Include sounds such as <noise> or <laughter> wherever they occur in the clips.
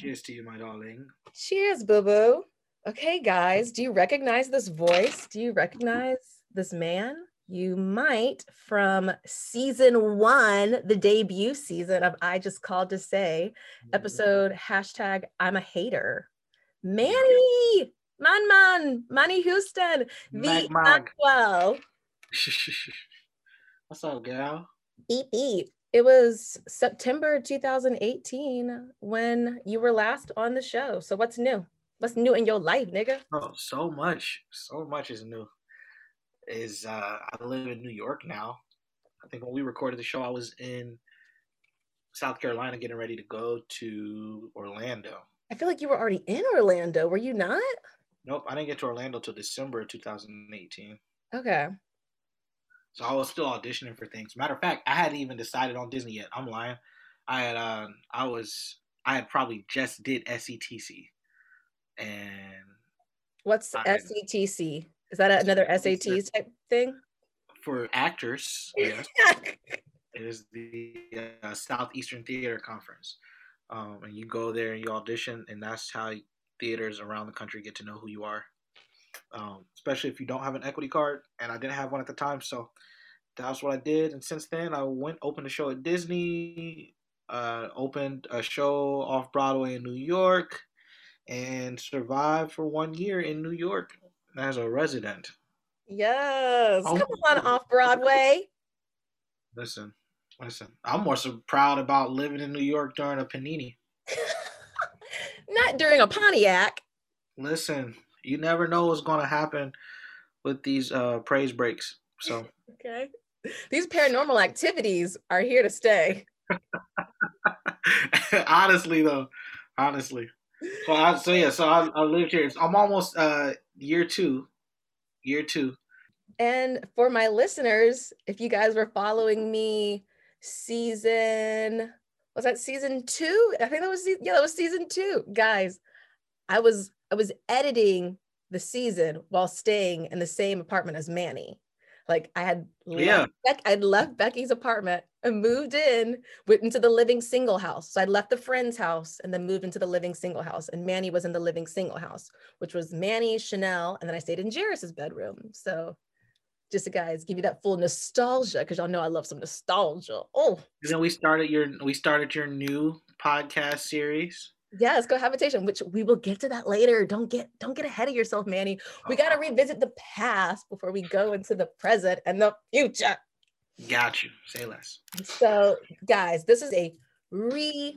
Cheers to you, my darling. Cheers, boo boo. Okay, guys, do you recognize this voice? Do you recognize this man? You might from season one, the debut season of I Just Called to Say, mm-hmm. episode hashtag I'm a hater. Manny, man, man, Manny Houston, the. Well, <laughs> What's up, gal? beep beep. It was September 2018 when you were last on the show. So what's new? What's new in your life, nigga? Oh, so much, so much is new. Is uh, I live in New York now. I think when we recorded the show, I was in South Carolina, getting ready to go to Orlando. I feel like you were already in Orlando. Were you not? Nope, I didn't get to Orlando till December 2018. Okay. So I was still auditioning for things. Matter of fact, I hadn't even decided on Disney yet. I'm lying. I had uh, I was I had probably just did SETC, and What's I- SETC? Is that another SAT type thing? for actors, yes, <laughs> it is the uh, Southeastern Theater Conference, um, and you go there and you audition, and that's how theaters around the country get to know who you are. Um, especially if you don't have an equity card, and I didn't have one at the time, so that's what I did. And since then, I went opened a show at Disney, uh, opened a show off Broadway in New York, and survived for one year in New York as a resident. yes. Oh. Come on, off Broadway. Listen, listen, I'm more so proud about living in New York during a panini. <laughs> Not during a Pontiac. Listen, you never know what's going to happen with these uh, praise breaks. So, Okay. These paranormal activities are here to stay. <laughs> honestly, though, honestly. So, I, so yeah, so I, I lived here. I'm almost uh, year two. Year two. And for my listeners, if you guys were following me season was that season 2? I think that was yeah, that was season 2. Guys, I was I was editing the season while staying in the same apartment as Manny. Like I had left Yeah. Beck, I'd left Becky's apartment and moved in went into the living single house. So I left the friend's house and then moved into the living single house. And Manny was in the living single house, which was Manny, Chanel, and then I stayed in Jairus's bedroom. So just to guys give you that full nostalgia because y'all know I love some nostalgia. Oh, And then we started your we started your new podcast series. Yes, cohabitation, which we will get to that later. Don't get don't get ahead of yourself, Manny. We got to oh. revisit the past before we go into the present and the future. Got you. Say less. So, guys, this is a rewind,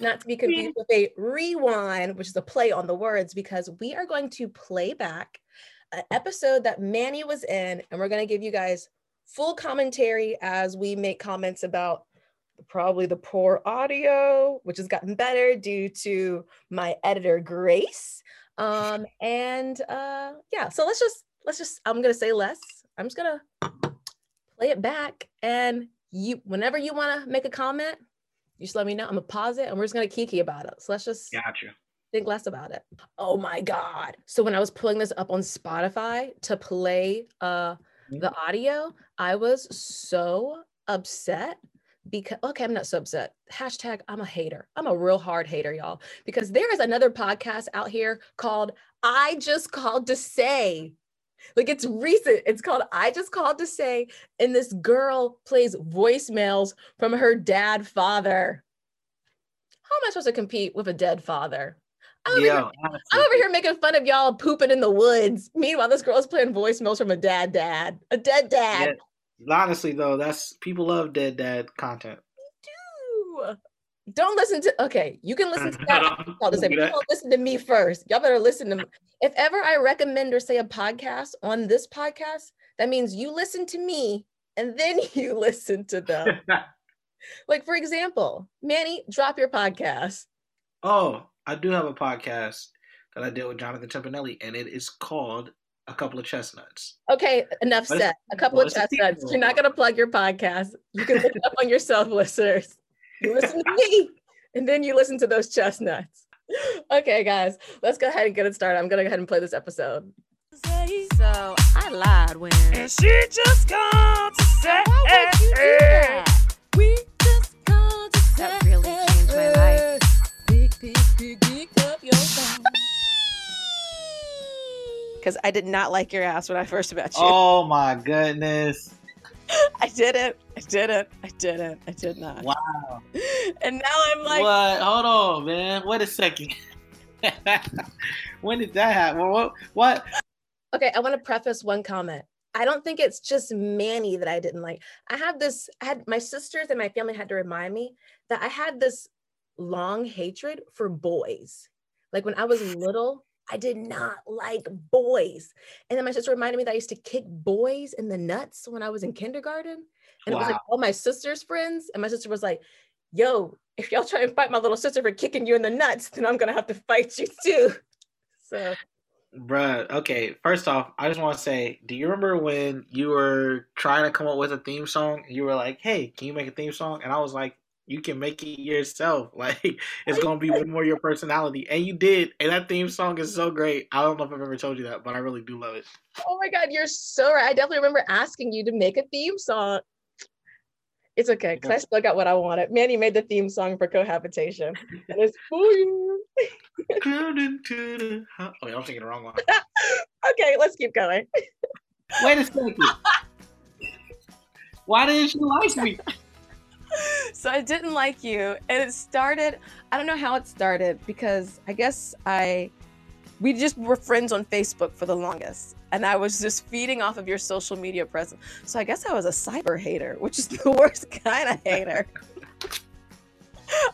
not to be confused with a rewind, which is a play on the words, because we are going to play back an episode that Manny was in, and we're going to give you guys full commentary as we make comments about probably the poor audio, which has gotten better due to my editor Grace. Um, <laughs> and uh, yeah, so let's just let's just I'm gonna say less. I'm just gonna play it back and you whenever you want to make a comment you just let me know i'm gonna pause it and we're just gonna kiki about it so let's just Got you. think less about it oh my god so when i was pulling this up on spotify to play uh the audio i was so upset because okay i'm not so upset. Hashtag i'm a hater. I'm a real hard hater y'all because there is another podcast out here called i just called to say. Like it's recent. It's called i just called to say and this girl plays voicemails from her dad father. How am i supposed to compete with a dead father? I'm over, here, I'm over here making fun of y'all pooping in the woods. Meanwhile this girl's playing voicemails from a dad dad a dead dad honestly though, that's people love dead dad content. Ew. don't listen to okay you can listen to <laughs> that say, Do. Don't listen to me first. Y'all better listen to me. If ever I recommend or say a podcast on this podcast, that means you listen to me and then <laughs> you listen to them. <laughs> like, for example, Manny, drop your podcast. oh, I do have a podcast that I did with Jonathan Tempanelli, and it is called A Couple of Chestnuts. Okay, enough What is- said. A couple of chestnuts. You're not going to plug your podcast. You can look it up on yourself, listeners. You listen to me and then you listen to those chestnuts. Okay, guys, let's go ahead and get it started. I'm going to go ahead and play this episode. So I lied when. And she just called to say, Why would you do that? we just called to say, That really changed my life. Pick, Pick, pick, pick up your phone. Because I did not like your ass when I first met you. Oh my goodness. <laughs> I didn't. I didn't. I didn't. I did not. Wow. And now I'm like, what? Hold on, man. Wait a second. <laughs> when did that happen? What? What? okay, I want to preface one comment. I don't think it's just Manny that I didn't like. I have this, I had my sisters and my family had to remind me that I had this long hatred for boys. Like when I was little, I did mm-hmm. not like boys. And then my sister reminded me that I used to kick boys in the nuts when I was in kindergarten. And it was like all my sister's friends. And my sister was like, yo, if y'all try and fight my little sister for kicking you in the nuts, then I'm gonna have to fight you too. <laughs> So Bruh, okay. First off, I just want to say, do you remember when you were trying to come up with a theme song? You were like, "Hey, can you make a theme song?" And I was like, "You can make it yourself. <laughs> Like, it's gonna be more your personality." And you did, and that theme song is so great. I don't know if I've ever told you that, but I really do love it. Oh my God, you're so right. I definitely remember asking you to make a theme song. It's okay, because I still got what I wanted. Manny made the theme song for cohabitation. And it's for you. <laughs> <laughs> Oh, I'm thinking the wrong one. Okay, let's keep going. Wait a second. Why didn't you like me? So I didn't like you. And it started, I don't know how it started because I guess I, we just were friends on Facebook for the longest. And I was just feeding off of your social media presence. So I guess I was a cyber hater, which is <laughs> the worst kind of hater.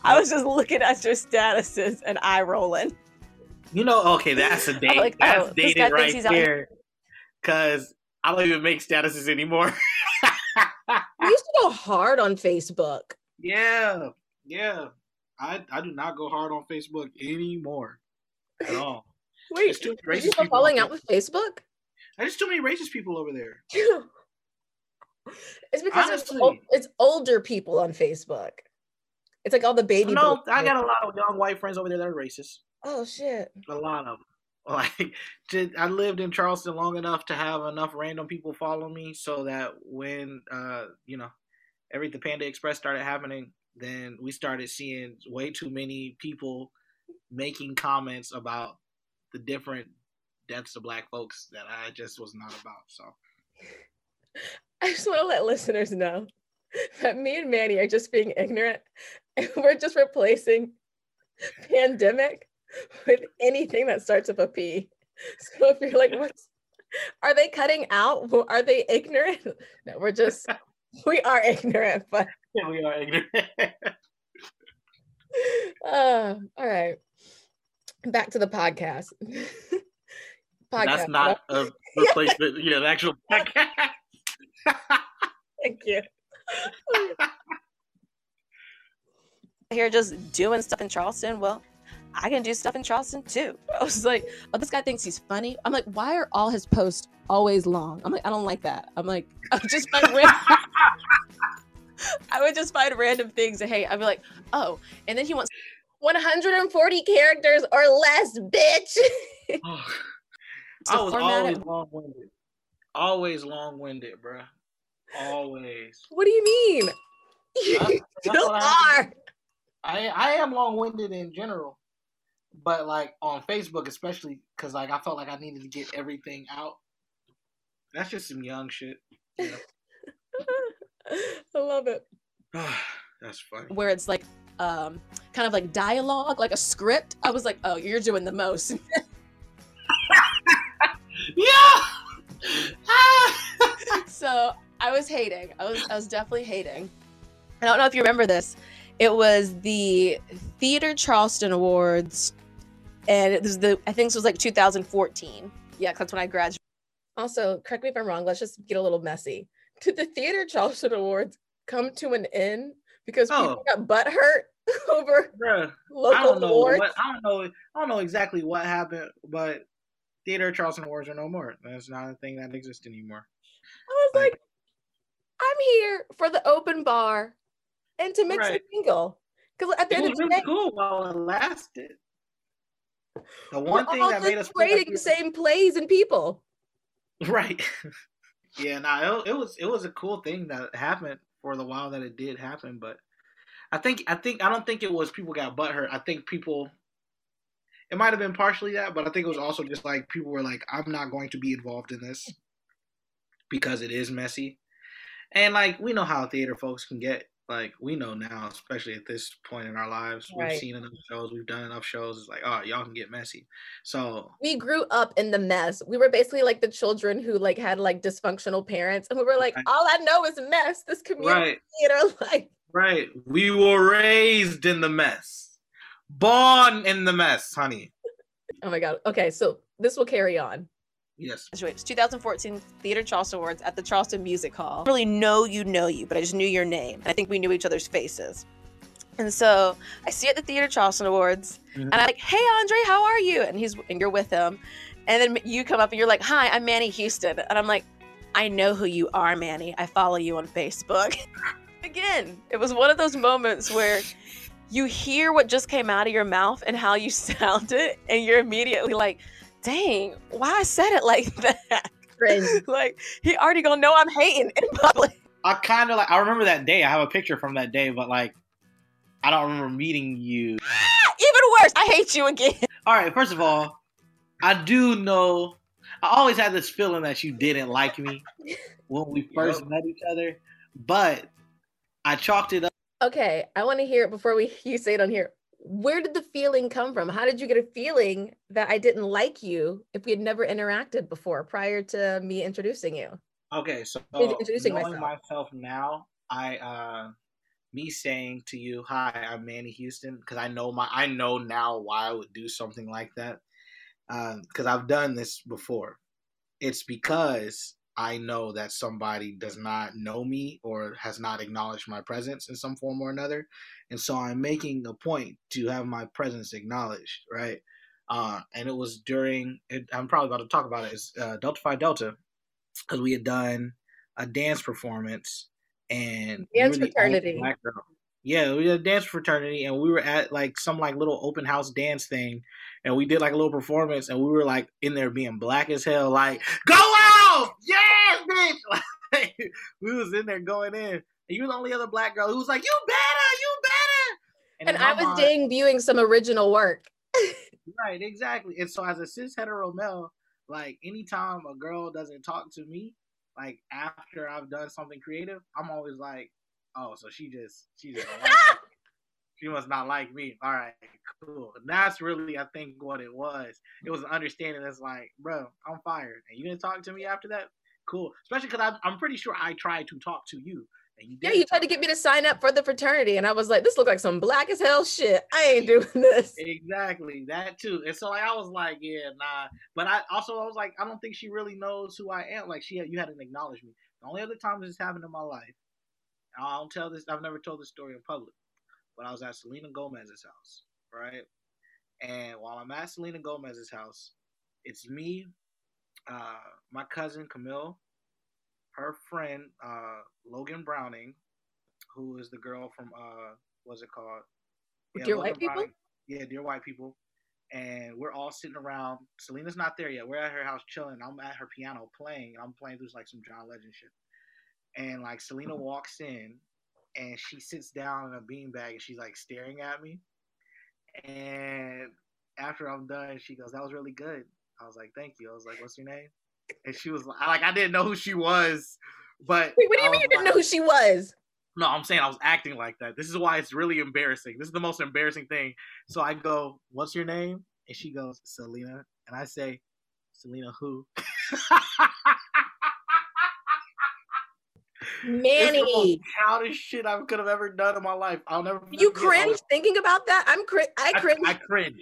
I was just looking at your statuses and eye rolling. You know, okay, that's a <laughs> date. like, that's oh, this dated right he's out there. Cause I don't even make statuses anymore. <laughs> We used to go hard on Facebook. Yeah, yeah. I I do not go hard on Facebook anymore at <laughs> all. Wait, There's too many racist people. falling out with Facebook? There's too many racist people over there. <laughs> it's because it's, Honestly. ol- it's older people on Facebook. It's like all the baby. no. I got a lot of young white friends over there that are racist. Oh shit! A lot of them. <laughs> Like, to, I lived in Charleston long enough to have enough random people follow me, so that when uh, you know, every the Panda Express started happening, then we started seeing way too many people making comments about the different deaths of black folks that I just was not about. So I just want to let listeners know that me and Manny are just being ignorant, and <laughs> we're just replacing pandemic with anything that starts with a P. So if you're like, what's are they cutting out? Are they ignorant? No, we're just <laughs> <laughs> we are ignorant, but <laughs> we are ignorant. <laughs> uh, all right. Back to the podcast. podcast. That's not a replacement. yeah, the actual podcast. Thank you. Here just doing stuff in Charleston. Well, I can do stuff in Charleston too. <laughs> I was like, oh, this guy thinks he's funny. I'm like, why are all his posts always long? I'm like, I don't like that. I'm like, <laughs> I would just find random. <laughs> I would just find random things to hate. I'd be like, oh, and then he wants 140 characters or less, bitch. I was always it. long winded. Always long winded, bruh. Always. What do you mean? You still I have are. I I am long winded in general, but like on Facebook especially because like I felt like I needed to get everything out. That's just some young shit. you <laughs> I love it. <sighs> That's funny. where it's like um kind of like dialogue like a script i was like oh you're doing the most <laughs> Yeah. Ah! <laughs> so i was hating i was i was definitely hating i don't know if you remember this it was the theater charleston awards and it was the i think this was like 2014 Yeah, that's when i graduated also correct me if i'm wrong let's just get a little messy did the theater charleston awards come to an end because oh. people Oh. got butt hurt <laughs> over Bruh, I local don't know awards what I don't know I don't know exactly what happened, but Theater Charleston Awards are no more. That's not a thing that exists anymore. I was like, I'm here for the open bar and to mix Right. and mingle. Because at the It end was of the really day, cool while it lasted. The we're one thing all that made us feel like rating we the same plays and people. <laughs> Right. <laughs> yeah, nah, it, it was it was a cool thing that happened for the while that it did happen, but I think I think I don't think it was people got butthurt. I think people it might have been partially that, but I think it was also just like people were like, I'm not going to be involved in this because it is messy. And like we know how theater folks can get. Like we know now, especially at this point in our lives, Right. we've seen enough shows, we've done enough shows. It's like, oh, y'all can get messy. So we grew up in the mess. We were basically like the children who like had like dysfunctional parents, and we were like, all I know is mess. This community right, theater, like, <laughs> right. We were raised in the mess, born in the mess, honey. oh my god. Okay, so this will carry on. Yes. graduated. It's 2014 Theater Charleston Awards at the Charleston Music Hall. I didn't really know you know you, but I just knew your name. I think we knew each other's faces. And so I see you at the Theater Charleston Awards, Mhm. and I'm like, "Hey, Andre, how are you?" And he's and you're with him, and then you come up and you're like, "Hi, I'm Manny Houston," and I'm like, "I know who you are, Manny. I follow you on Facebook." <laughs> Again, it was one of those moments where you hear what just came out of your mouth and how you <laughs> sounded, and you're immediately like, "Dang, why I said it <laughs> like that?" <laughs> Like he already gonna know I'm hating in public. I kind of like. I remember that day. I have a picture from that day, but like, I don't remember meeting you. Ah, even worse, I hate you again. <laughs> All right. First of all, I do know. I always had this feeling that you didn't like me when we first Yup. met each other, but I chalked it up. Okay, I want to hear it before we you say it on here. Where did the feeling come from? How did you get a feeling that I didn't like you if we had never interacted before prior to me introducing you? Okay, so Introducing knowing myself. myself now, I uh me saying to you, "Hi, I'm Manny Houston," because I know my I know now why I would do something like that, Um, because I've done this before. It's because I know that somebody does not know me or has not acknowledged my presence in some form or another, and so I'm making a point to have my presence acknowledged, right? Uh, and it was during. It, I'm probably about to talk about it. It's uh, Delta Phi Delta because we had done a dance performance and Dance only fraternity. Yeah, we had a dance fraternity and we were at like some like little open house dance thing and we did like a little performance and we were like in there being black as hell, like, go out! Yes, bitch! <laughs> Like, we was in there going in. And you were the only other black girl who was like, You better, you better. And in I was mind- debuting some original work. <laughs> Right, exactly. And so as a cis hetero male, like anytime a girl doesn't talk to me, like after I've done something creative, I'm always like, oh, so she just she just don't like me. <laughs> she must not like me. All right, cool. And that's really I think what it was. It was an understanding that's like, bro, I'm fired, and you didn't talk to me after that. Cool, especially because I'm, I'm pretty sure I tried to talk to you, and you Yeah, you tried to get me to sign up for the fraternity, and I was like, "This looked like some black as hell shit. I ain't doing this." Exactly that too, and so like I was like, yeah, nah. But I also I was like, I don't think she really knows who I am. Like she, had, you hadn't acknowledged me. The only other time this has happened in my life, I don't tell this. I've never told this story in public, but I was at Selena Gomez's house, right? And while I'm at Selena Gomez's house, it's me, uh, my cousin Camille, her friend uh, Logan Browning, who is the girl from uh, what's it called? Dear White People? Yeah, dear white people. And we're all sitting around. Selena's not there yet. We're at her house chilling. I'm at her piano playing. I'm playing through like some John Legend shit. And like Selena walks in and she sits down in a beanbag and she's like staring at me. And after I'm done, she goes, That was really good. I was like, Thank you. I was like, What's your name? And she was like, like I didn't know who she was. But Wait, what do you mean you didn't like- know who she was? no, I'm saying I was acting like that. This is why it's really embarrassing. This is the most embarrassing thing. So I go, "What's your name?" And she goes, "Selena." And I say, "Selena who?" It's the Manny, most childish shit I could have ever done in my life. I'll never. you cringe thinking about that? I'm cri- I I, cringe. I cringe.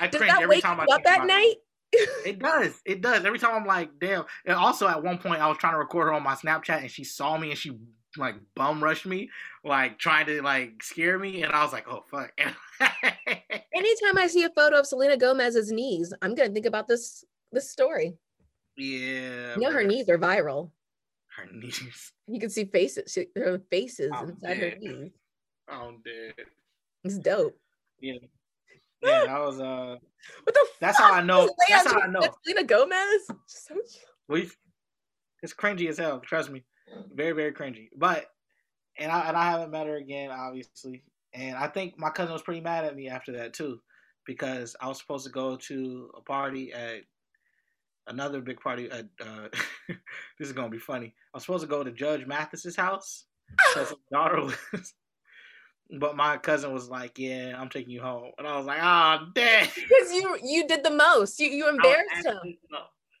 I Does cringe that every wake time you I up think at about it. It does. It does. Every time I'm like, damn. And also at one point I was trying to record her on my Snapchat and she saw me and she like bum rushed me, like trying to like scare me, and I was like, oh fuck. <laughs> Anytime I see a photo of Selena Gomez's knees, I'm gonna think about this this story. yeah. You know her knees are viral. Her knees. You can see faces, she, her faces I'm inside her knees. I'm dead. It's dope. Yeah. Yeah, that was uh What the That's fuck? how I know. That's how I know. Selena Gomez. So we it's cringy as hell, trust me. Very, very cringy. But and I and I haven't met her again, obviously. and I think my cousin was pretty mad at me after that too, because I was supposed to go to a party at another big party at. Uh, <laughs> this is gonna be funny. I was supposed to go to Judge Mathis's house because his daughter <laughs> was. But my cousin was like, "Yeah, I'm taking you home," and I was like, "Ah, oh, damn!" Because <laughs> you you did the most. You you embarrassed him.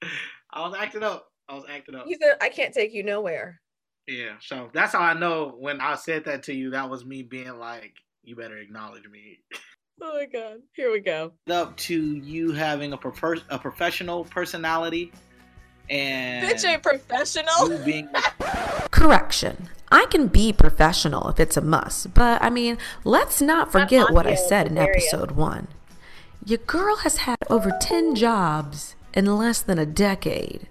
<laughs> I was acting up. I was acting up. He said, "I can't take you nowhere." Yeah, so that's how I know when I said that to you, that was me being like, "You better acknowledge me." Oh my god! Here we go. Up to you having a prefer- a professional personality, and Bitch a professional. you being Correction. I can be professional if it's a must, but I mean, let's not forget what I said in episode one. Your girl has had over 10 jobs in less than a decade,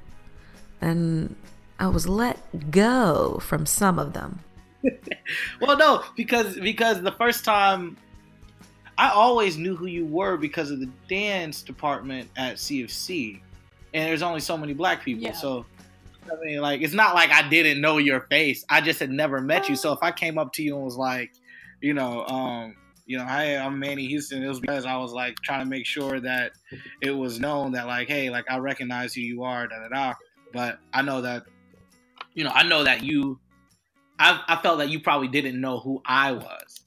and I was let go from some of them. <laughs> well, no, because because the first time I always knew who you were because of the dance department at CFC, and there's only so many black people, Yeah. so. I mean, like, it's not like I didn't know your face. I just had never met you. So if I came up to you and was like, you know, um, you know, hey, I'm Manny Houston. It was because I was like trying to make sure that it was known that like, hey, like I recognize who you are, da da da. But I know that, you know, I know that you, I, I felt that you probably didn't know who I was,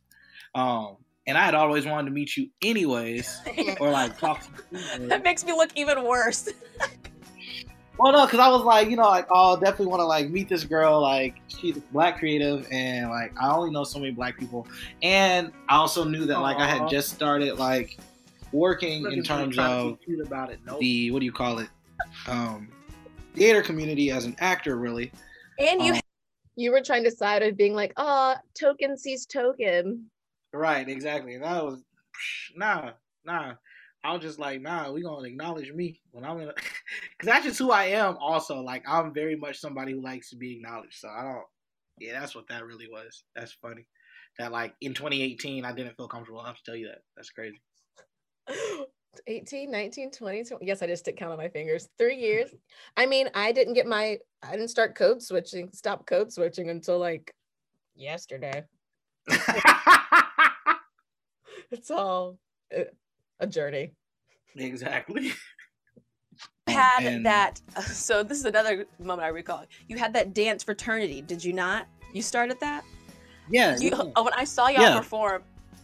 um, and I had always wanted to meet you anyways, <laughs> or like talk to you. anyways. that makes me look even worse. <laughs> Well, no, because I was like, you know, like, oh, definitely want to like meet this girl. Like, she's black creative, and like, I only know so many black people, and I also knew that like I had just started like working in terms of about it. No. the what do you call it, um, theater community as an actor, really. And you Um, You were trying to side of being like, "Oh, token sees token." Right, exactly. And I was, nah, nah. I was just like, nah, we gonna acknowledge me when I'm in, because <laughs> that's just who I am. Also, like, I'm very much somebody who likes to be acknowledged. So I don't, yeah, that's what that really was. That's funny. That like in 2018, I didn't feel comfortable enough to tell you that. That's crazy. <gasps> 18, 19, 20, 20. Yes, I just did count on my fingers. Three years. I mean, I didn't get my, I didn't start code switching, stop code switching until like yesterday. <laughs> It's all uh, a journey. exactly. <laughs> had And- that. <laughs> So this is another moment I recall. You had that dance fraternity, did you not? You started that. Yeah. You, yeah. oh, when I saw y'all Yeah. perform,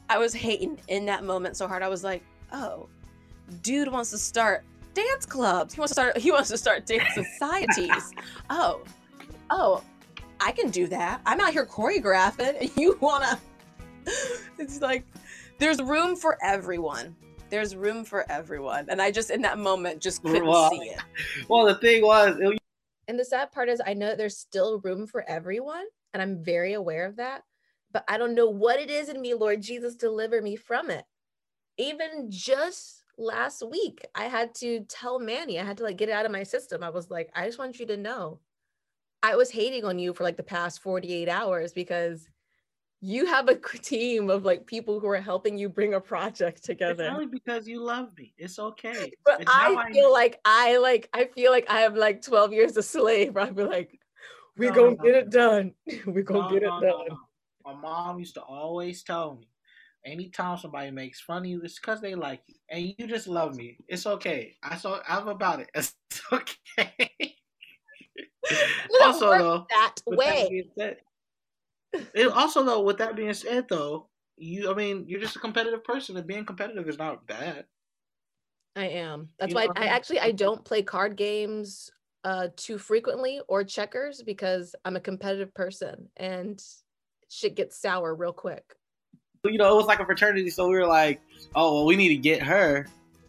I was hating in that moment so hard. I was like, oh, dude wants to start dance clubs. He wants to start. He wants to start dance <laughs> societies. oh, oh, I can do that. I'm out here choreographing, and you wanna. It's like there's room for everyone. There's room for everyone, and I just in that moment just <laughs> couldn't Well, see it. Well, the thing was, it, And the sad part is, I know there's still room for everyone, and I'm very aware of that. But I don't know what it is in me, Lord Jesus, deliver me from it. Even just last week, I had to tell Manny, I had to like get it out of my system. I was like, I just want you to know, I was hating on you for like the past 48 hours because you have a team of like people who are helping you bring a project together. it's only because you love me. It's okay. But It's I feel like I like I feel like I have like 12 years a slave. <laughs> I'd be like, we No, gonna no, get it done. <laughs> we gonna No, get it done. My mom used to always tell me, anytime somebody makes fun of you, it's because they like you, and you just love me. It's okay. I saw. I'm about it. <laughs> It's okay. Also, though, that that way. said, it, also though, with that being said, though, you, I mean, you're just a competitive person, and being competitive is not bad. I am. That's You why know, I actually I don't play card games uh too frequently or checkers because I'm a competitive person and shit gets sour real quick. you know, it was like a fraternity, so we were like, oh, well, we need to get her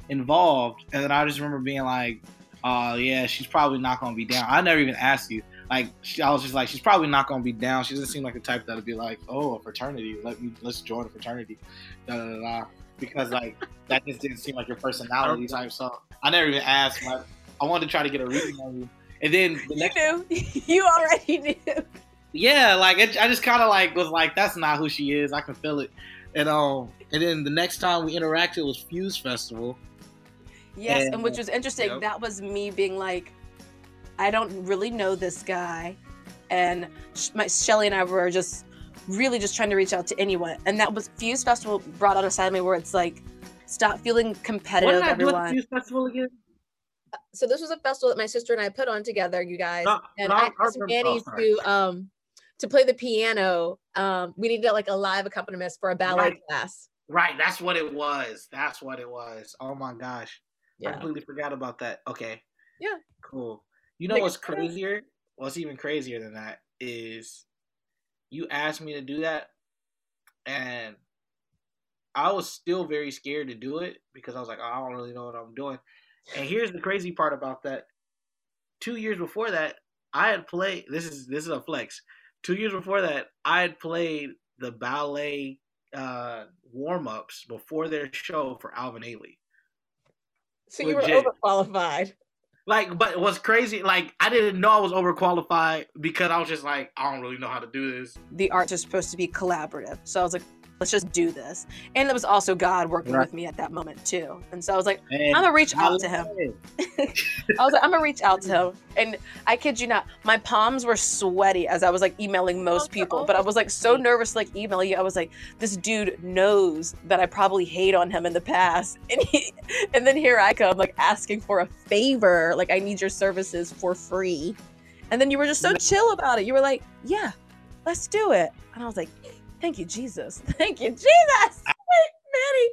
involved. And then I just remember being like, oh, yeah, she's probably not going to be down. I never even asked you. Like, she, I was just like, she's probably not to be down. She doesn't seem like the type that'd be like, oh, a fraternity. Let me, let's join a fraternity. Da, da, da, da. Because, like, that just didn't seem like your personality type. So I never even asked. I wanted to try to get a reading on you. And then the next You knew. <laughs> you already knew. yeah, like it, I just kind of like was like, that's not who she is. I can feel it, and um, and then the next time we interacted was Fuse Festival. Yes, and, And- which was interesting. Yep. That was me being like, I don't really know this guy, and my Shelly and I were just really just trying to reach out to anyone. And that was Fuse Festival brought out a side of me where it's like, stop feeling competitive, Wasn't that Blood everyone. Fuse Festival again? So this was a festival that my sister and I put on together, you guys. No, and no, I I asked remember- Manny oh, to um to play the piano. Um, we needed like a live accompanist for a ballet Right. class. Right, that's what it was. That's what it was. Oh my gosh. I completely forgot about that. Okay. Yeah. Cool. You know Like, what's crazier? What's even crazier than that is you asked me to do that and I was still very scared to do it because I was like, oh, I don't really know what I'm doing. And here's the crazy part about that. Two years before that, I had played this is this is a flex. Two years before that, I had played the ballet uh warm ups before their show for Alvin Ailey. So you were overqualified. Like, but what's crazy, like I didn't know I was overqualified because I was just like, I don't really know how to do this. the art is supposed to be collaborative. So I was like, let's just do this. And it was also God working Right. with me at that moment too. And so I was like, And I'm gonna reach out to him. <laughs> I was like, I'm gonna reach out to him. And I kid you not, my palms were sweaty as I was like emailing oh, most Oh, people. But I was like so nervous, like email you. I was like, this dude knows that I probably hate on him in the past. <laughs> And he, and then here I come, like asking for a favor. Like I need your services for free. And then you were just so chill about it. You were like, yeah, let's do it. And I was like, thank you, Jesus. <laughs> Thank you, Jesus. <laughs> Wait, Manny,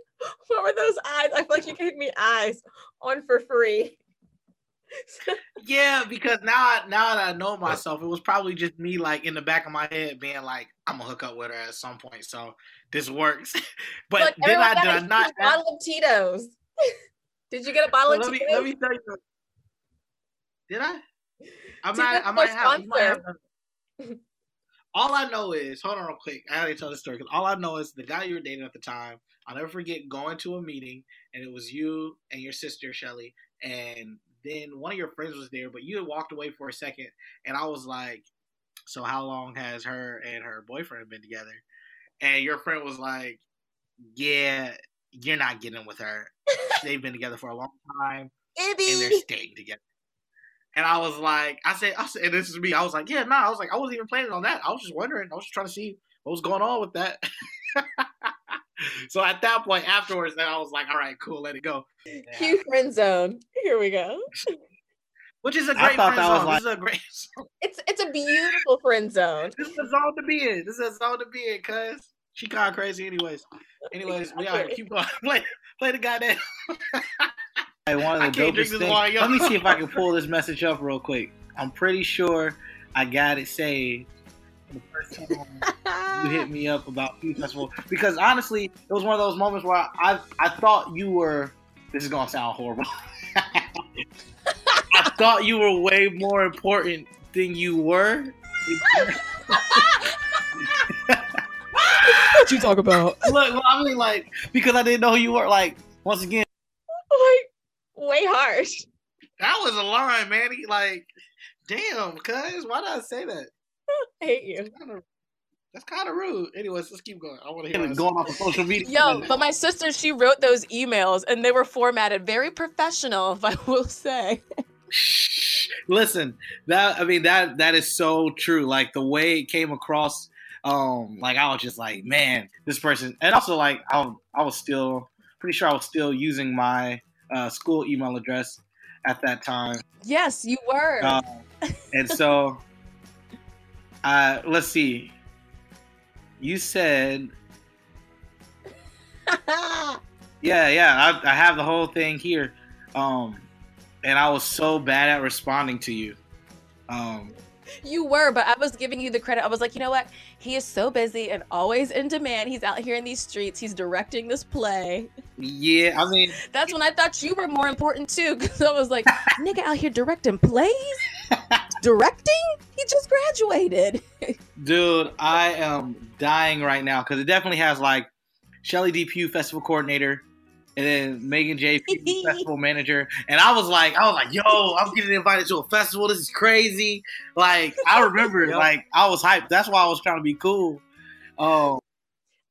what were those eyes? I feel like you gave me eyes on for free. <laughs> Yeah, because now I now that I know myself, it was probably just me like in the back of my head being like, I'm gonna hook up with her at some point, so this works. but Look, then I did got I a not bottle of Tito's. Did you get a bottle Well, of let me let me tell you. Did I? I might I might have, you might have sponsor. All I know is, hold on real quick. I gotta tell the story because all I know is the guy you were dating at the time. I'll never forget going to a meeting and it was you and your sister Shelly, and then one of your friends was there, but you had walked away for a second, and I was like, "So how long has her and her boyfriend been together?" And your friend was like, "Yeah, you're not getting with her. <laughs> They've been together for a long time." and they're staying together. And I was like, I said, I said, and this is me. I was like, yeah, no, I was like, I wasn't even planning on that. I was just wondering. I was just trying to see what was going on with that. <laughs> so at that point, afterwards, then I was like, all right, cool, let it go. Cue friend zone. Here we go. Which is a great friend that zone. like- This is a great. <laughs> It's it's a beautiful friend zone. This is a zone to be in. This is a zone to be in, cuz she kind of crazy, anyways. Anyways, we out here. Keep going. <laughs> Play, play the goddamn. Hey, one of the I can't drink dopest this things. wine. Let me see if I can <laughs> pull this message up real quick. I'm pretty sure I got it saved the first time you hit <laughs> me up about Fuse Festival because honestly, it was one of those moments where I I thought you were. This is gonna sound horrible. <laughs> I thought you were way more important than you were. What you talk about? Look, well, I mean, like because I didn't know who you were. Like once again, like way harsh. That was a line, Manny. Like, damn, cuz why did I say that? <laughs> I hate you. That's kind of rude. Anyways, let's keep going. I want to hear. going off of social media. Yo, but my sister, she wrote those emails and they were formatted very professional, if I will say. Listen, that I mean that that is so true. Like the way it came across, um, like I was just like, man, this person, and also like I, I was still pretty sure I was still using my uh, school email address at that time, Yes, you were. uh, and so, <laughs> uh, let's see. You said, <laughs> yeah, yeah, I, I have the whole thing here, um, and I was so bad at responding to you. Um, You were, but I was giving you the credit. I was like, you know what? He is so busy and always in demand. He's out here in these streets. He's directing this play. yeah, I mean, That's when I thought you were more important too, because I was like, nigga out here directing plays? Directing? He just graduated. <laughs> dude, I am dying right now because it definitely has like Shelly D. Pugh, festival coordinator, and then Megan J. <laughs> Festival manager. And I was like, I was like, yo, I'm getting invited to a festival. This is crazy. Like, I remember, <laughs> Yep. like, I was hyped. That's why I was trying to be cool. Oh,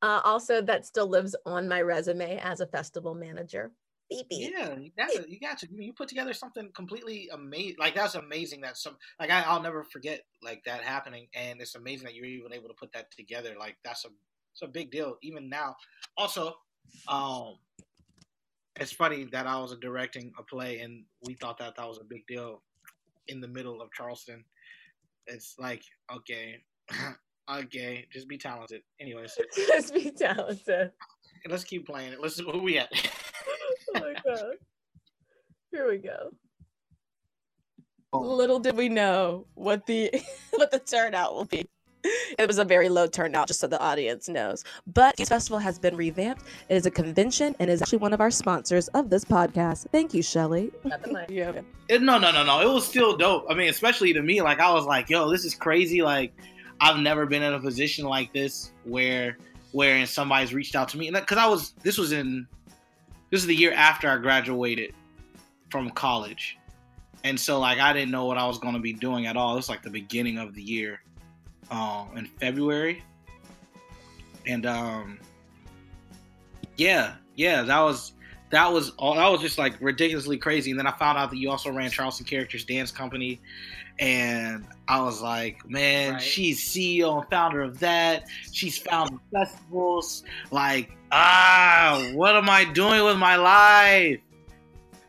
Uh, also, that still lives on my resume as a festival manager. Beep beep. Yeah, you got to. You got to. You put together something completely amazing. Like that's amazing. That some like I, I'll never forget like that happening, and it's amazing that you're even able to put that together. Like that's a it's a big deal even now. Also, um, it's funny that I was directing a play, and we thought that that was a big deal in the middle of Charleston. It's like okay, <laughs> okay, just be talented. Anyways, <laughs> Just be talented. <laughs> let's keep playing it. Let's where we at. Oh my god. Here we go. Oh. Little did we know what the what the turnout will be. <laughs> It was a very low turnout, just so the audience knows. But this festival has been revamped. It is a convention and is actually one of our sponsors of this podcast. Thank you, Shelly. Got the mic. Yeah. It, no, no, no, no. It was still dope. I mean, especially to me, like I was like, "Yo, this is crazy!" Like, I've never been in a position like this where, where somebody's reached out to me, because I was. This was in, this is the year after I graduated from college, and so like I didn't know what I was going to be doing at all. It was like the beginning of the year, um, in February, and um, yeah, yeah, that was that was all that was just like ridiculously crazy. And then i found out that you also ran charleston characters dance company. And i was like man Right. she's ceo and founder of that. She's founded festivals. Like ah what am i doing with my life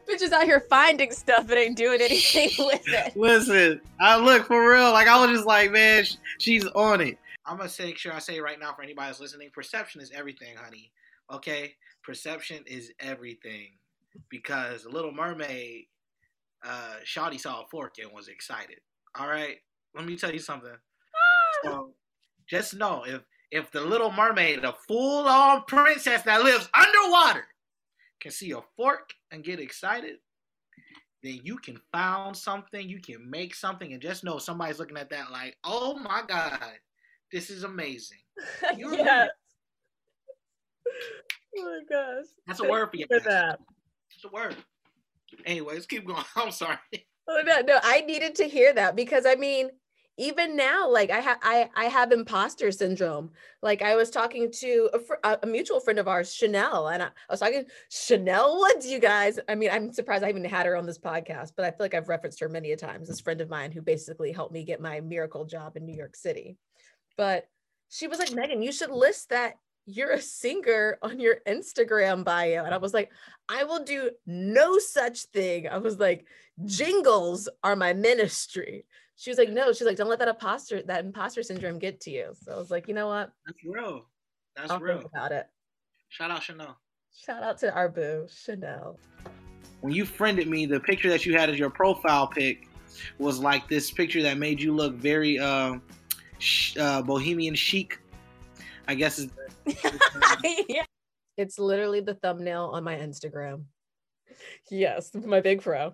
Bitches out here finding stuff but ain't doing anything <laughs> with it. listen i look for real like i was just like man sh- she's on it. I'm gonna say sure i say right now for anybody that's listening perception is everything honey okay? Perception is everything. Because little mermaid uh Shawty saw a fork and was excited all right? Let me tell you something. <gasps> So just know if if the little mermaid a full-on princess that lives underwater can see a fork and get excited then you can found something you can make something and just know somebody's looking at that like oh my god this is amazing <laughs> You're yes. Oh my gosh. that's a word for you For that. It's a word. Anyways, keep going. <laughs> I'm sorry. Oh no, no, I needed to hear that because I mean, even now, like I have, I, I have imposter syndrome. Like I was talking to a, fr- a mutual friend of ours, Chanel, and I, I was talking Chanel Woods. You guys, I mean, I'm surprised I even had her on this podcast, but I feel like I've referenced her many a times. This friend of mine who basically helped me get my miracle job in New York City. But she was like, Megan, you should list that you're a singer on your Instagram bio. And I was like, I will do no such thing. I was like, jingles are my ministry. She was like, no, she's like, don't let that imposter, that imposter syndrome get to you. So I was like, you know what? That's real. That's I'll real. think about it. Shout out Chanel. Shout out to our boo, Chanel. When you friended me, the picture that you had as your profile pic was like this picture that made you look very um, sh- uh, bohemian chic. I guess is <laughs> yeah. It's literally the thumbnail on my Instagram. Yes, my big pro.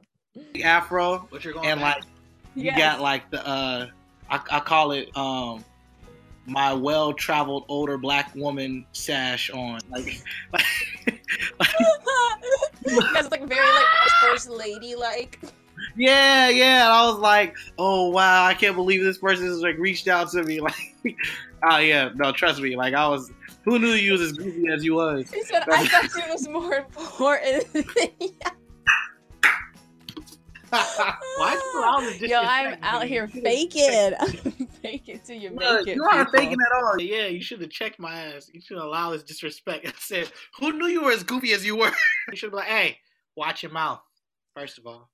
the afro, What you're going and like you Yes. got like the uh, I, I call it um, my well-traveled older black woman sash on. Like, <laughs> like you guys look very like first lady like. Yeah, yeah. And I was like, oh wow, I can't believe this person has like reached out to me. <laughs> Like, oh yeah, no, trust me. Like I was, who knew you was as goofy as you was? He said, I thought it was more <laughs> important. <laughs> Why you allow Yo, I'm out here faking. I'm <laughs> faking till you make it. you aren't faking at all. Yeah, you should have checked my ass. You should allow this disrespect. <laughs> I said, who knew you were as goofy as you were? you should be like, hey, watch your mouth. First of all,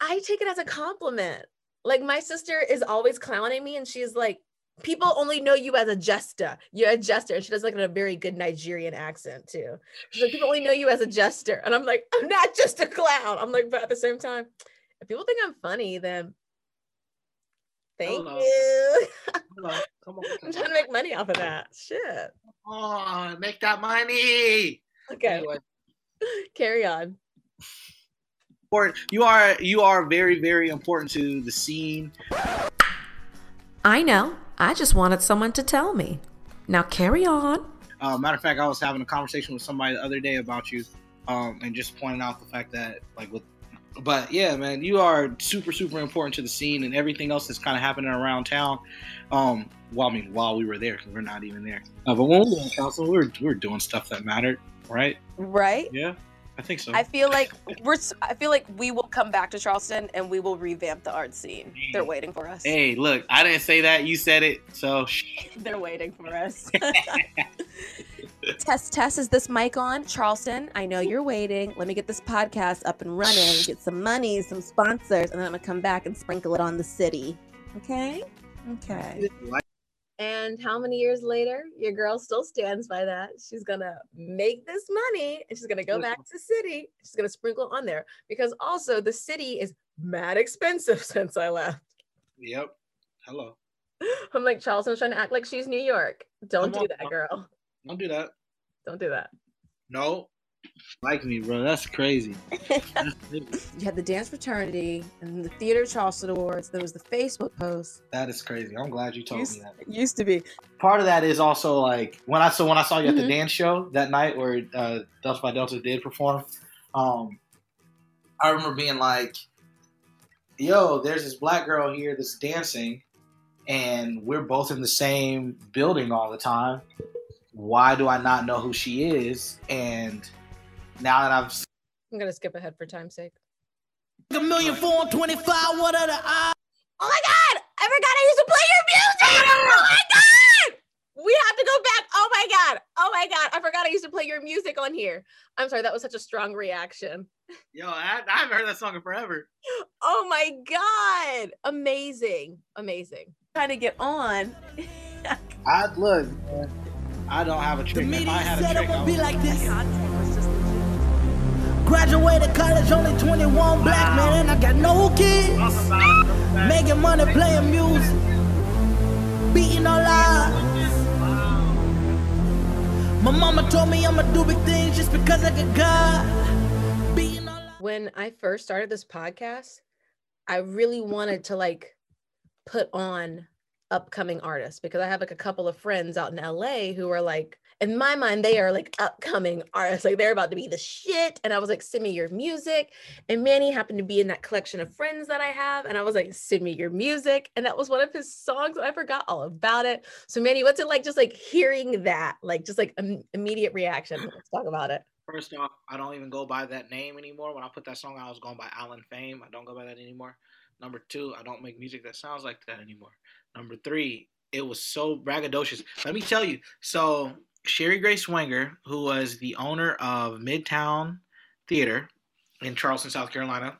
I take it as a compliment. Like my sister is always clowning me, and she's like, "People only know you as a jester. You're a jester." And she does like a very good Nigerian accent too. She's like, "People only know you as a jester," and I'm like, "I'm not just a clown." I'm like, but at the same time, if people think I'm funny, then thank Hello. you. Come on, come on, <laughs> I'm trying to make money off of that. Shit. Oh, make that money. Okay, Anyway. <laughs> carry on. You are you are very very important to the scene. I know. I just wanted someone to tell me. Now carry on. Uh, matter of fact, I was having a conversation with somebody the other day about you, um, and just pointing out the fact that like with. But yeah, man, you are super super important to the scene and everything else that's kind of happening around town. Um, well, I mean, while we were there, 'cause we're not even there. Uh, but when we were in council, we were we were doing stuff that mattered, right? Right? Yeah. I think so. I feel like we're. I feel like we will come back to Charleston and we will revamp the art scene. They're waiting for us. hey, look, I didn't say that. You said it. So <laughs> They're waiting for us. <laughs> <laughs> Tess, test. is this mic on? Charleston, I know you're waiting. Let me get this podcast up and running, get some money, some sponsors, and then I'm gonna come back and sprinkle it on the city. Okay? Okay. And how many years later, your girl still stands by that. She's gonna make this money and she's gonna go back to city. She's gonna sprinkle on there because also the city is mad expensive <laughs> since I left. Yep. Hello. I'm like Charleston's trying to act like she's New York. Don't Come do on, that, girl. Don't do that. Don't do that. No. Like me, bro. That's crazy. <laughs> That's crazy. You had the dance fraternity and the Theater Charleston Awards. There was the Facebook post. that is crazy. I'm glad you told Used, me that. It used to be. Part of that is also like when I saw when I saw you at Mhm. the dance show that night where uh, Delta by Delta did perform. Um, I remember being like, "Yo, there's this black girl here that's dancing, and we're both in the same building all the time. Why do I not know who she is?" And now that I've I'm gonna skip ahead for time's sake. A million four and twenty-five. What are the odds? Oh my god! I forgot I used to play your music! Oh my god! We have to go back. Oh my god! Oh my god! I forgot I used to play your music on here. I'm sorry, that was such a strong reaction. yo, I, I haven't heard that song in forever. Oh my god! Amazing. Amazing. Trying to get on. I look, man, I don't have a The trick. If media I had a trick, would be like this. Content was just legit. Graduated college, only 21 black man, and I got no kids. Making money, playing music, beating all odds. My mama told me I'ma do big things just because I got God. Beating all odds. When I first started this podcast, I really wanted to like put on upcoming artists because I have like a couple of friends out in LA who are like, in my mind, they are like upcoming artists. Like they're about to be the shit. And I was like, send me your music. And Manny happened to be in that collection of friends that I have. And I was like, send me your music. And that was one of his songs. I forgot all about it. So Manny, what's it like just like hearing that? Like just like im- immediate reaction. Let's talk about it. First off, I don't even go by that name anymore. When I put that song out, I was going by Alan Fame. I don't go by that anymore. Number two, I don't make music that sounds like that anymore. Number three, it was so braggadocious. Let me tell you. So Sherry Grace Wenger, who was the owner of Midtown Theater in Charleston, South Carolina,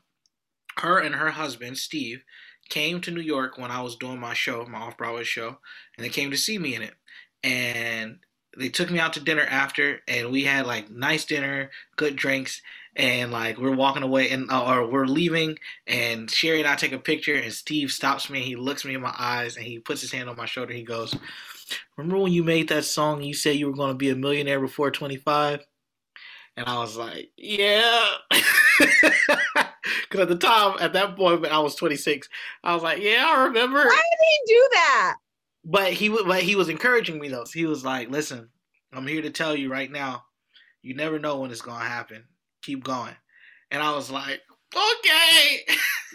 her and her husband Steve came to New York when I was doing my show, my off Broadway show, and they came to see me in it. And they took me out to dinner after, and we had like nice dinner, good drinks, and like we're walking away, and uh, or we're leaving, and Sherry and I take a picture, and Steve stops me, he looks me in my eyes, and he puts his hand on my shoulder. He goes, "Remember when you made that song? You said you were going to be a millionaire before 25." And I was like, "Yeah," <laughs> because at the time, at that point, I was 26. I was like, "Yeah, I remember." Why did he do that? But he but he was encouraging me though. He was like, "Listen, I'm here to tell you right now. You never know when it's gonna happen. Keep going." And I was like, "Okay."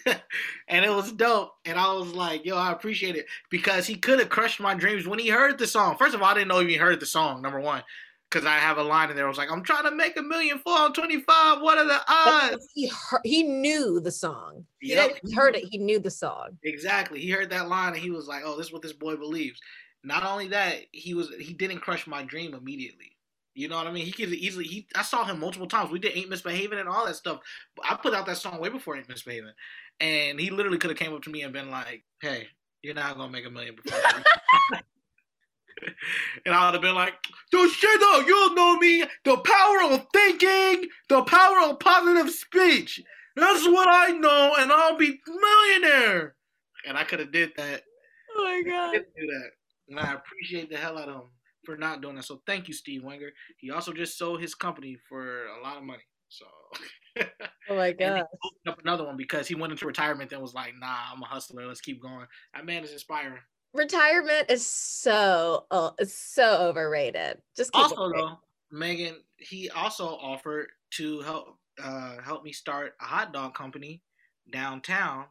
<laughs> and it was dope. And I was like, "Yo, I appreciate it because he could have crushed my dreams when he heard the song. First of all, I didn't know he heard the song. Number one." Because I have a line in there. I was like, I'm trying to make a million four on 25. What are the odds? He heard, he knew the song. He Yep. didn't- he heard it. He knew the song. Exactly. He heard that line and he was like, "Oh, this is what this boy believes." Not only that, he was he didn't crush my dream immediately. You know what I mean? He could easily. He I saw him multiple times. We did "Ain't Misbehaving" and all that stuff. I put out that song way before "Ain't Misbehaving," and he literally could have came up to me and been like, "Hey, you're not gonna make a million before." <laughs> and I would have been like, "Don't shut up! You don't know me. The power of thinking, the power of positive speech. That's what I know, and I'll be millionaire." And I could have did that. Oh my god. Didn't do that, and I appreciate the hell out of him for not doing that. So thank you, Steve Wenger. He also just sold his company for a lot of money. So Oh my <laughs> god. opened up another one because he went into retirement and was like, "Nah, I'm a hustler. Let's keep going." That man is inspiring. Retirement is so uh, so overrated. Just keep Also, though, Megan, he also offered to help uh, help me start a hot dog company downtown.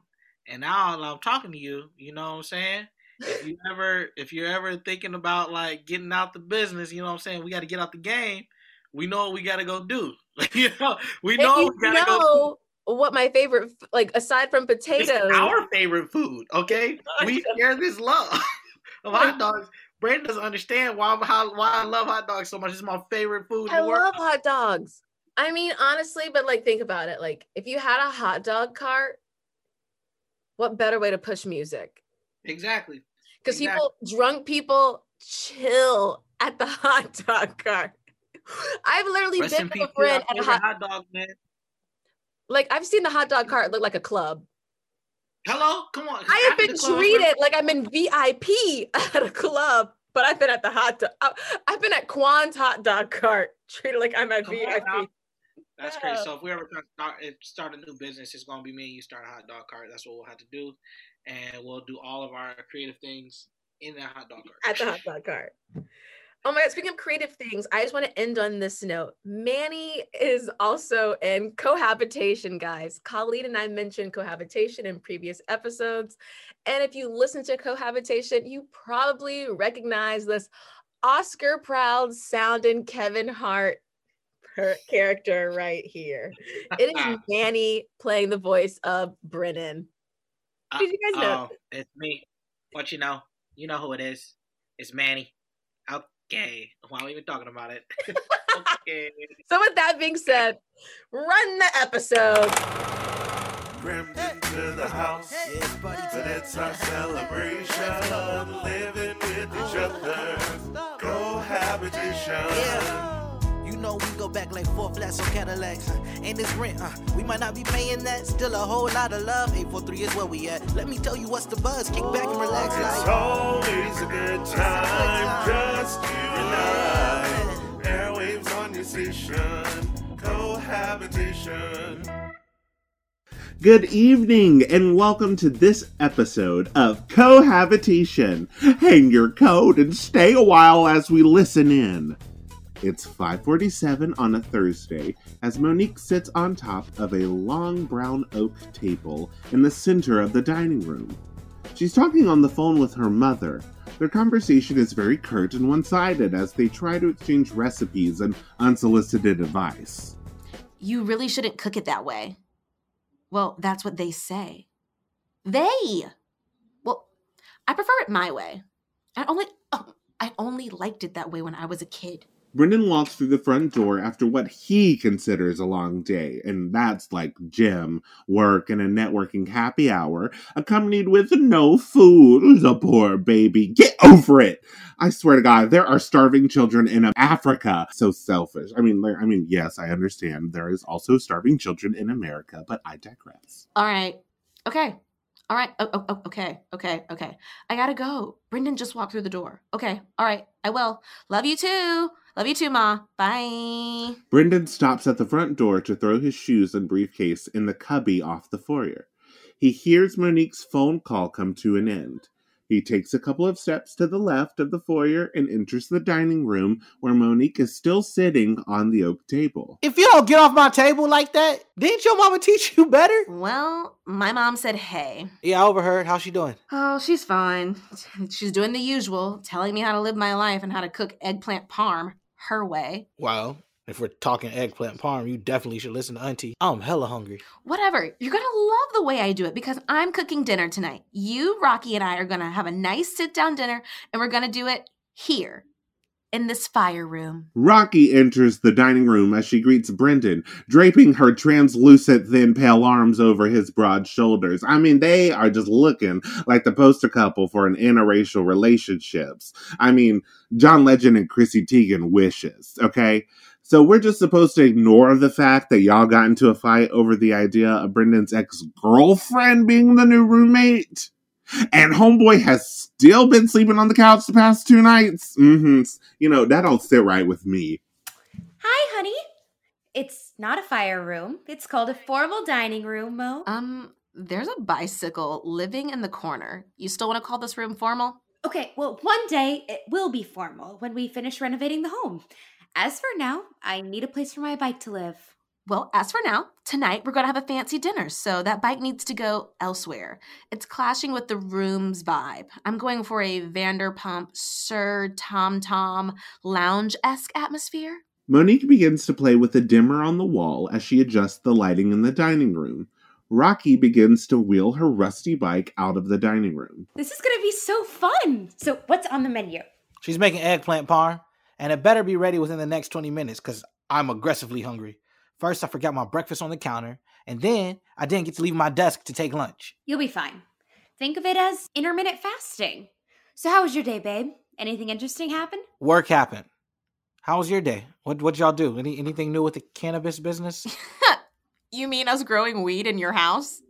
And now I'm talking to you, you know what I'm saying? If you ever if you're ever thinking about like getting out the business, you know what I'm saying? We got to get out the game. We know what we got to go do. <laughs> you know, we know we gotta go. know what my favorite, like aside from It's potatoes, our favorite food, okay? <laughs> We share this love <laughs> of hot dogs. Brandon doesn't understand why how, why I love hot dogs so much. It's my favorite food in I the world. love hot dogs. I mean, honestly, but like, think about it. Like, if you had a hot dog cart, what better way to push music? Exactly. Because Exactly. people, drunk people, chill at the <laughs> hot dog cart. I've literally Rest been with a friend at a hot, hot dog man. like I've seen the hot dog cart look like a club. Hello, come on. I have been treated like I'm in VIP <laughs> at a club, but I've been at the hot dog. I- uh, I've been at Quan's hot dog cart, treated like I'm at Come VIP. That's crazy. So if we ever start, start a new business, it's gonna be me and you start a hot dog cart. That's what we'll have to do, and we'll do all of our creative things in that hot dog cart. at the hot dog cart. Oh my god, speaking of creative things, I just want to end on this note. Manny is also in cohabitation, guys. Colleen and I mentioned cohabitation in previous episodes. And if you listen to cohabitation, you probably recognize this Oscar proud sounding Kevin Hart per- character right here. It is <laughs> Manny playing the voice of Brendan. Uh, Did you guys know? oh, it's me. What you know? You know who it is. It's Manny. Okay. Why are we even talking about it? <laughs> okay. So, with that being said, run the episode. Crammed into the house, but it's our celebration. Of living with each other, cohabitation. You know we go back like four flats on Cadillacs. And this rent, uh, we might not be paying that. Still a whole lot of love. 843 is where we at. Let me tell you what's the buzz. Kick back and relax. It's always a good time, just you and I. Airwaves on your station, cohabitation. Good evening, and welcome to this episode of Cohabitation. Hang your coat and stay a while as we listen in. It's 5:47 on a Thursday as Monique sits on top of a long brown oak table in the center of the dining room. She's talking on the phone with her mother. Their conversation is very curt and one-sided as they try to exchange recipes and unsolicited advice. You really shouldn't cook it that way. Well, that's what they say. They. Well, I prefer it my way. I only oh, I only liked it that way when I was a kid. Brendan walks through the front door after what he considers a long day, and that's like gym, work, and a networking happy hour, accompanied with no food. The poor baby. Get over it! I swear to God, there are starving children in Africa. So selfish. I mean, I mean, yes, I understand there is also starving children in America, but I digress. All right. Okay. All right. Oh, oh, okay. Okay. Okay. I gotta go. Brendan just walked through the door. Okay. All right. I will. Love you too. Love you too, Ma. Bye. Brendan stops at the front door to throw his shoes and briefcase in the cubby off the foyer. He hears Monique's phone call come to an end. He takes a couple of steps to the left of the foyer and enters the dining room where Monique is still sitting on the oak table. If you don't get off my table like that, didn't your mama teach you better? Well, my mom said, hey. Yeah, I overheard. How's she doing? Oh, she's fine. She's doing the usual, telling me how to live my life and how to cook eggplant parm her way. Well, if we're talking eggplant parm, you definitely should listen to Auntie. I'm hella hungry. Whatever. You're gonna love the way I do it because I'm cooking dinner tonight. You, Rocky, and I are gonna have a nice sit down dinner and we're gonna do it here in this fire room. Rocky enters the dining room as she greets Brendan, draping her translucent, thin, pale arms over his broad shoulders. I mean, they are just looking like the poster couple for an interracial relationships. I mean, John Legend and Chrissy Teigen wishes, okay? So we're just supposed to ignore the fact that y'all got into a fight over the idea of Brendan's ex-girlfriend being the new roommate? And homeboy has still been sleeping on the couch the past two nights. Mm-hmm. You know, that don't sit right with me. Hi, honey. It's not a fire room. It's called a formal dining room, Mo. Um, there's a bicycle living in the corner. You still wanna call this room formal? Okay, well, one day it will be formal when we finish renovating the home. As for now, I need a place for my bike to live. Well, as for now, tonight we're gonna have a fancy dinner, so that bike needs to go elsewhere. It's clashing with the room's vibe. I'm going for a Vanderpump SUR TomTom lounge esque atmosphere. Monique begins to play with the dimmer on the wall as she adjusts the lighting in the dining room. Rocky begins to wheel her rusty bike out of the dining room. This is gonna be so fun. So, what's on the menu? She's making eggplant parm, and it better be ready within the next 20 minutes because I'm aggressively hungry. First, I forgot my breakfast on the counter, and then I didn't get to leave my desk to take lunch. You'll be fine. Think of it as intermittent fasting. So, how was your day, babe? Anything interesting happen? Work happened. How was your day? What what y'all do? Any anything new with the cannabis business? <laughs> You mean us growing weed in your house?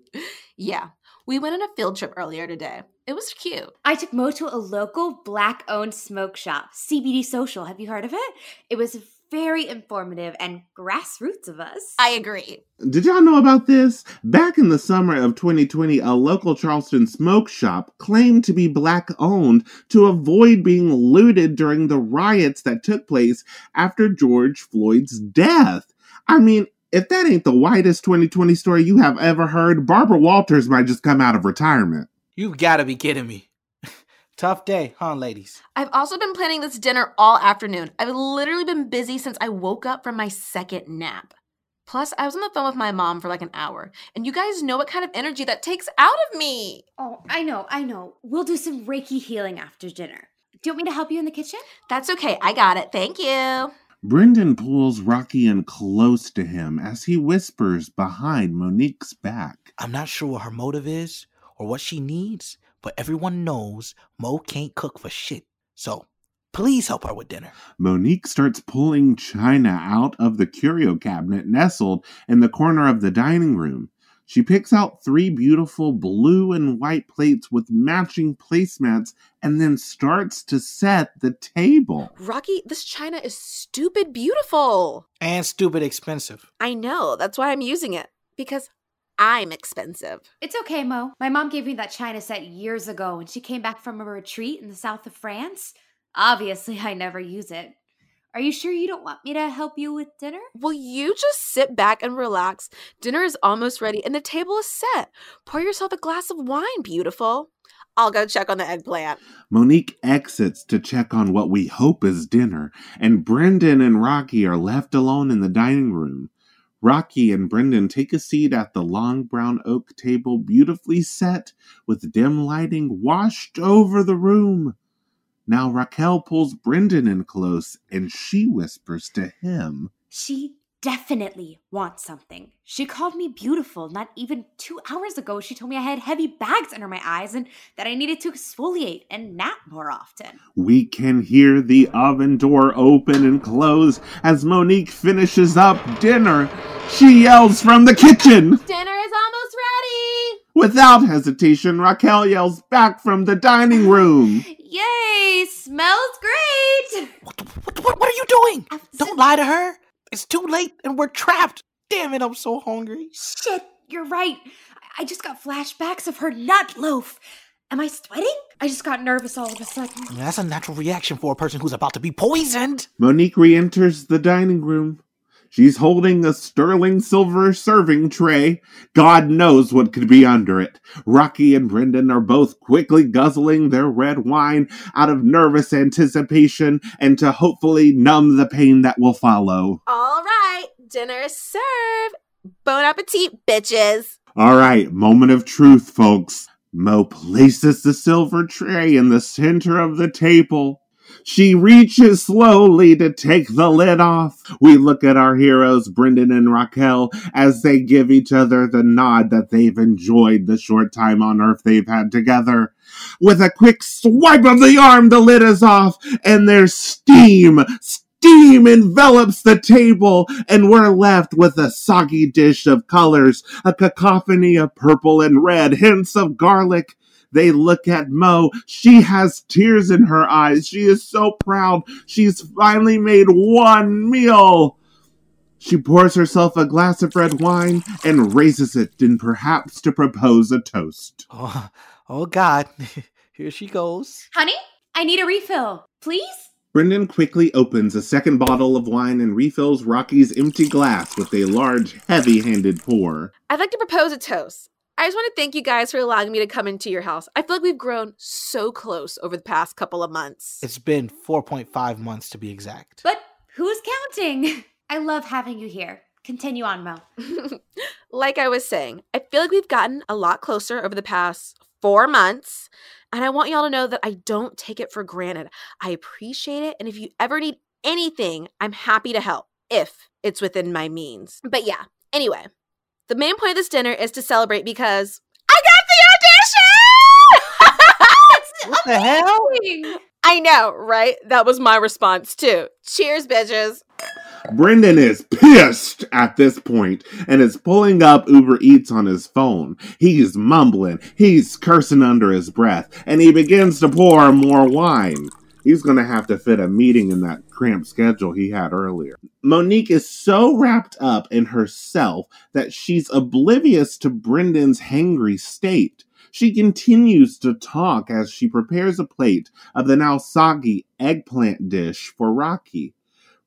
yeah. We went on a field trip earlier today. It was cute. I took Mo to a local black owned smoke shop, CBD Social. Have you heard of it? It was very informative and grassroots of us. I agree. Did y'all know about this? Back in the summer of 2020, a local Charleston smoke shop claimed to be black owned to avoid being looted during the riots that took place after George Floyd's death. I mean, if that ain't the whitest 2020 story you have ever heard, Barbara Walters might just come out of retirement. You've gotta be kidding me. Tough day, huh, ladies? I've also been planning this dinner all afternoon. I've literally been busy since I woke up from my second nap. Plus, I was on the phone with my mom for like an hour, and you guys know what kind of energy that takes out of me. Oh, I know, I know. We'll do some Reiki healing after dinner. Do you want me to help you in the kitchen? That's okay. I got it. Thank you. Brendan pulls Rocky in close to him as he whispers behind Monique's back. I'm not sure what her motive is or what she needs, but everyone knows Mo can't cook for shit. So please help her with dinner. Monique starts pulling china out of the curio cabinet nestled in the corner of the dining room. She picks out three beautiful blue and white plates with matching placemats and then starts to set the table. Rocky, this china is stupid beautiful. And stupid expensive. I know. That's why I'm using it. Because I'm expensive. It's okay, Mo. My mom gave me that china set years ago when she came back from a retreat in the south of France. Obviously, I never use it. Are you sure you don't want me to help you with dinner? Will you just sit back and relax? Dinner is almost ready and the table is set. Pour yourself a glass of wine, beautiful. I'll go check on the eggplant. Monique exits to check on what we hope is dinner, and Brendan and Rocky are left alone in the dining room. Rocky and Brendan take a seat at the long brown oak table, beautifully set with dim lighting washed over the room. Now Raquel pulls Brendan in close and she whispers to him. She definitely wants something. She called me beautiful not even two hours ago. She told me I had heavy bags under my eyes and that I needed to exfoliate and nap more often. We can hear the oven door open and close as Monique finishes up dinner. She yells from the kitchen. Dinner is almost ready. Without hesitation, Raquel yells back from the dining room. Yay! Smells great! What, what, what, what are you doing? Don't lie to her. It's too late and we're trapped. Damn it, I'm so hungry. Shit, you're right. I just got flashbacks of her nut loaf. Am I sweating? I just got nervous all of a sudden. That's a natural reaction for a person who's about to be poisoned. Monique re enters the dining room. She's holding a sterling silver serving tray. God knows what could be under it. Rocky and Brendan are both quickly guzzling their red wine out of nervous anticipation and to hopefully numb the pain that will follow. All right, dinner is served. Bon appetit, bitches. All right, moment of truth, folks. Mo places the silver tray in the center of the table. She reaches slowly to take the lid off. We look at our heroes, Brendan and Raquel, as they give each other the nod that they've enjoyed the short time on Earth they've had together. With a quick swipe of the arm, the lid is off, and there's steam. Steam envelops the table, and we're left with a soggy dish of colors, a cacophony of purple and red, hints of garlic. They look at Mo. She has tears in her eyes. She is so proud. She's finally made one meal. She pours herself a glass of red wine and raises it in perhaps to propose a toast. Oh, oh God. <laughs> Here she goes. Honey, I need a refill. Please? Brendan quickly opens a second bottle of wine and refills Rocky's empty glass with a large, heavy handed pour. I'd like to propose a toast. I just want to thank you guys for allowing me to come into your house. I feel like we've grown so close over the past couple of months. It's been 4.5 months to be exact. But Who's counting? <laughs> I love having you here. Continue on, Mo. <laughs> like I was saying, I feel like we've gotten a lot closer over the past four months. And I want y'all to know that I don't take it for granted. I appreciate it. And if you ever need anything, I'm happy to help if it's within my means. But yeah, anyway, the main point of this dinner is to celebrate because I got the audition! <laughs> What the hell? I know, right? That was my response too. Cheers, bitches. Brendan is pissed at this point and is pulling up Uber Eats on his phone. He's mumbling, he's cursing under his breath, and he begins to pour more wine. He's gonna have to fit a meeting in that cramped schedule he had earlier. Monique is so wrapped up in herself that she's oblivious to Brendan's hangry state. She continues to talk as she prepares a plate of the now soggy eggplant dish for Rocky.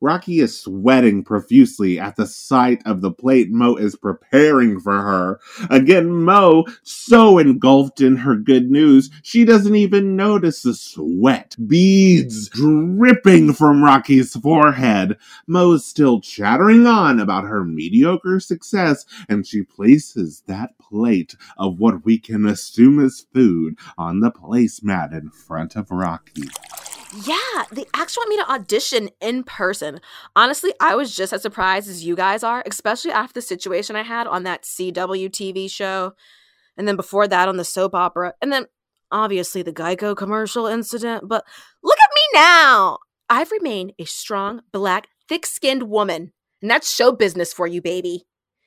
Rocky is sweating profusely at the sight of the plate Mo is preparing for her. Again, Mo, so engulfed in her good news, she doesn't even notice the sweat beads dripping from Rocky's forehead. Mo is still chattering on about her mediocre success, and she places that plate of what we can assume is food on the placemat in front of Rocky. Yeah, they actually want me to audition in person. Honestly, I was just as surprised as you guys are, especially after the situation I had on that CW TV show. And then before that on the soap opera. And then obviously the Geico commercial incident. But look at me now. I've remained a strong, black, thick skinned woman. And that's show business for you, baby.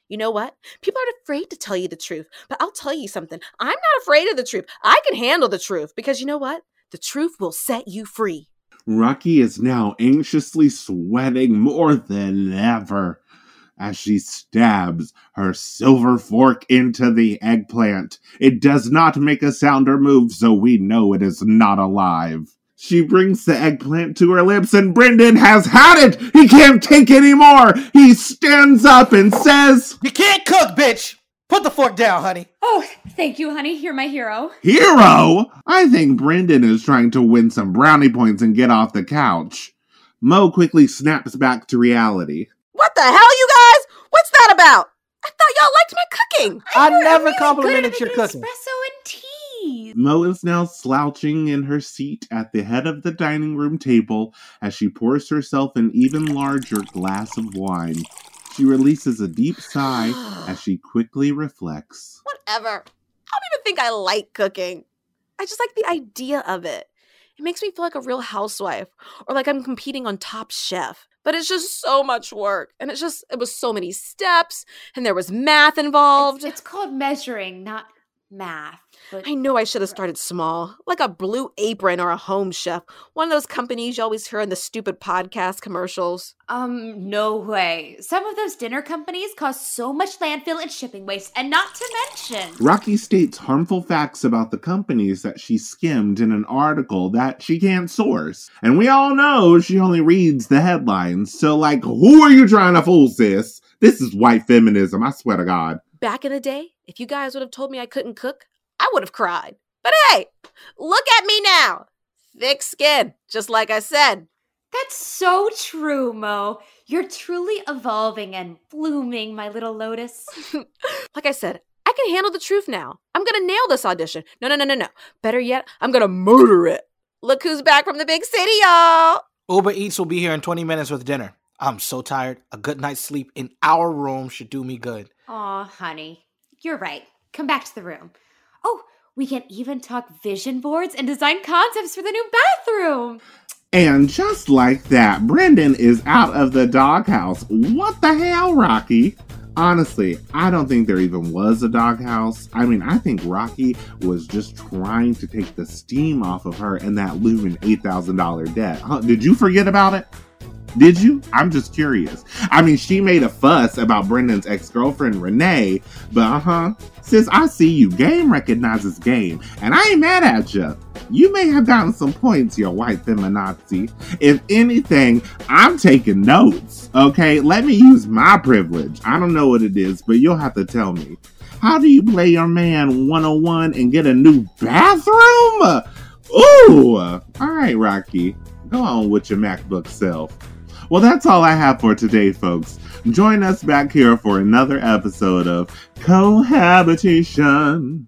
You know what? People are afraid to tell you the truth. But I'll tell you something. I'm not afraid of the truth. I can handle the truth because you know what? The truth will set you free. Rocky is now anxiously sweating more than ever as she stabs her silver fork into the eggplant. It does not make a sound or move, so we know it is not alive. She brings the eggplant to her lips, and Brendan has had it! He can't take anymore! He stands up and says, You can't cook, bitch! Put the fork down, honey. Oh, thank you, honey. You're my hero. Hero? I think Brendan is trying to win some brownie points and get off the couch. Mo quickly snaps back to reality. What the hell, you guys? What's that about? I thought y'all liked my cooking. I You're never really complimented good your at cooking. Espresso and tea. Mo is now slouching in her seat at the head of the dining room table as she pours herself an even larger glass of wine. She releases a deep sigh <gasps> as she quickly reflects. Whatever. I don't even think I like cooking. I just like the idea of it. It makes me feel like a real housewife or like I'm competing on Top Chef. But it's just so much work. And it's just, it was so many steps and there was math involved. It's, it's called measuring, not math. But I know I should have started small, like a blue apron or a home chef, one of those companies you always hear in the stupid podcast commercials. Um, no way. Some of those dinner companies cause so much landfill and shipping waste, and not to mention. Rocky states harmful facts about the companies that she skimmed in an article that she can't source. And we all know she only reads the headlines. So, like, who are you trying to fool, sis? This is white feminism, I swear to God. Back in the day, if you guys would have told me I couldn't cook, I would have cried. But hey, look at me now. Thick skin, just like I said. That's so true, Mo. You're truly evolving and blooming, my little lotus. <laughs> like I said, I can handle the truth now. I'm gonna nail this audition. No, no, no, no, no. Better yet, I'm gonna murder it. Look who's back from the big city, y'all. Uber Eats will be here in 20 minutes with dinner. I'm so tired. A good night's sleep in our room should do me good. Aw, honey. You're right. Come back to the room. Oh, we can even talk vision boards and design concepts for the new bathroom. And just like that, Brendan is out of the doghouse. What the hell, Rocky? Honestly, I don't think there even was a doghouse. I mean, I think Rocky was just trying to take the steam off of her and that looming $8,000 debt. Huh, did you forget about it? Did you? I'm just curious. I mean, she made a fuss about Brendan's ex girlfriend, Renee, but uh huh. Since I see you. Game recognizes game, and I ain't mad at you. You may have gotten some points, you white feminazi. If anything, I'm taking notes, okay? Let me use my privilege. I don't know what it is, but you'll have to tell me. How do you play your man 101 and get a new bathroom? Ooh! All right, Rocky. Go on with your MacBook self. Well, that's all I have for today, folks. Join us back here for another episode of Cohabitation.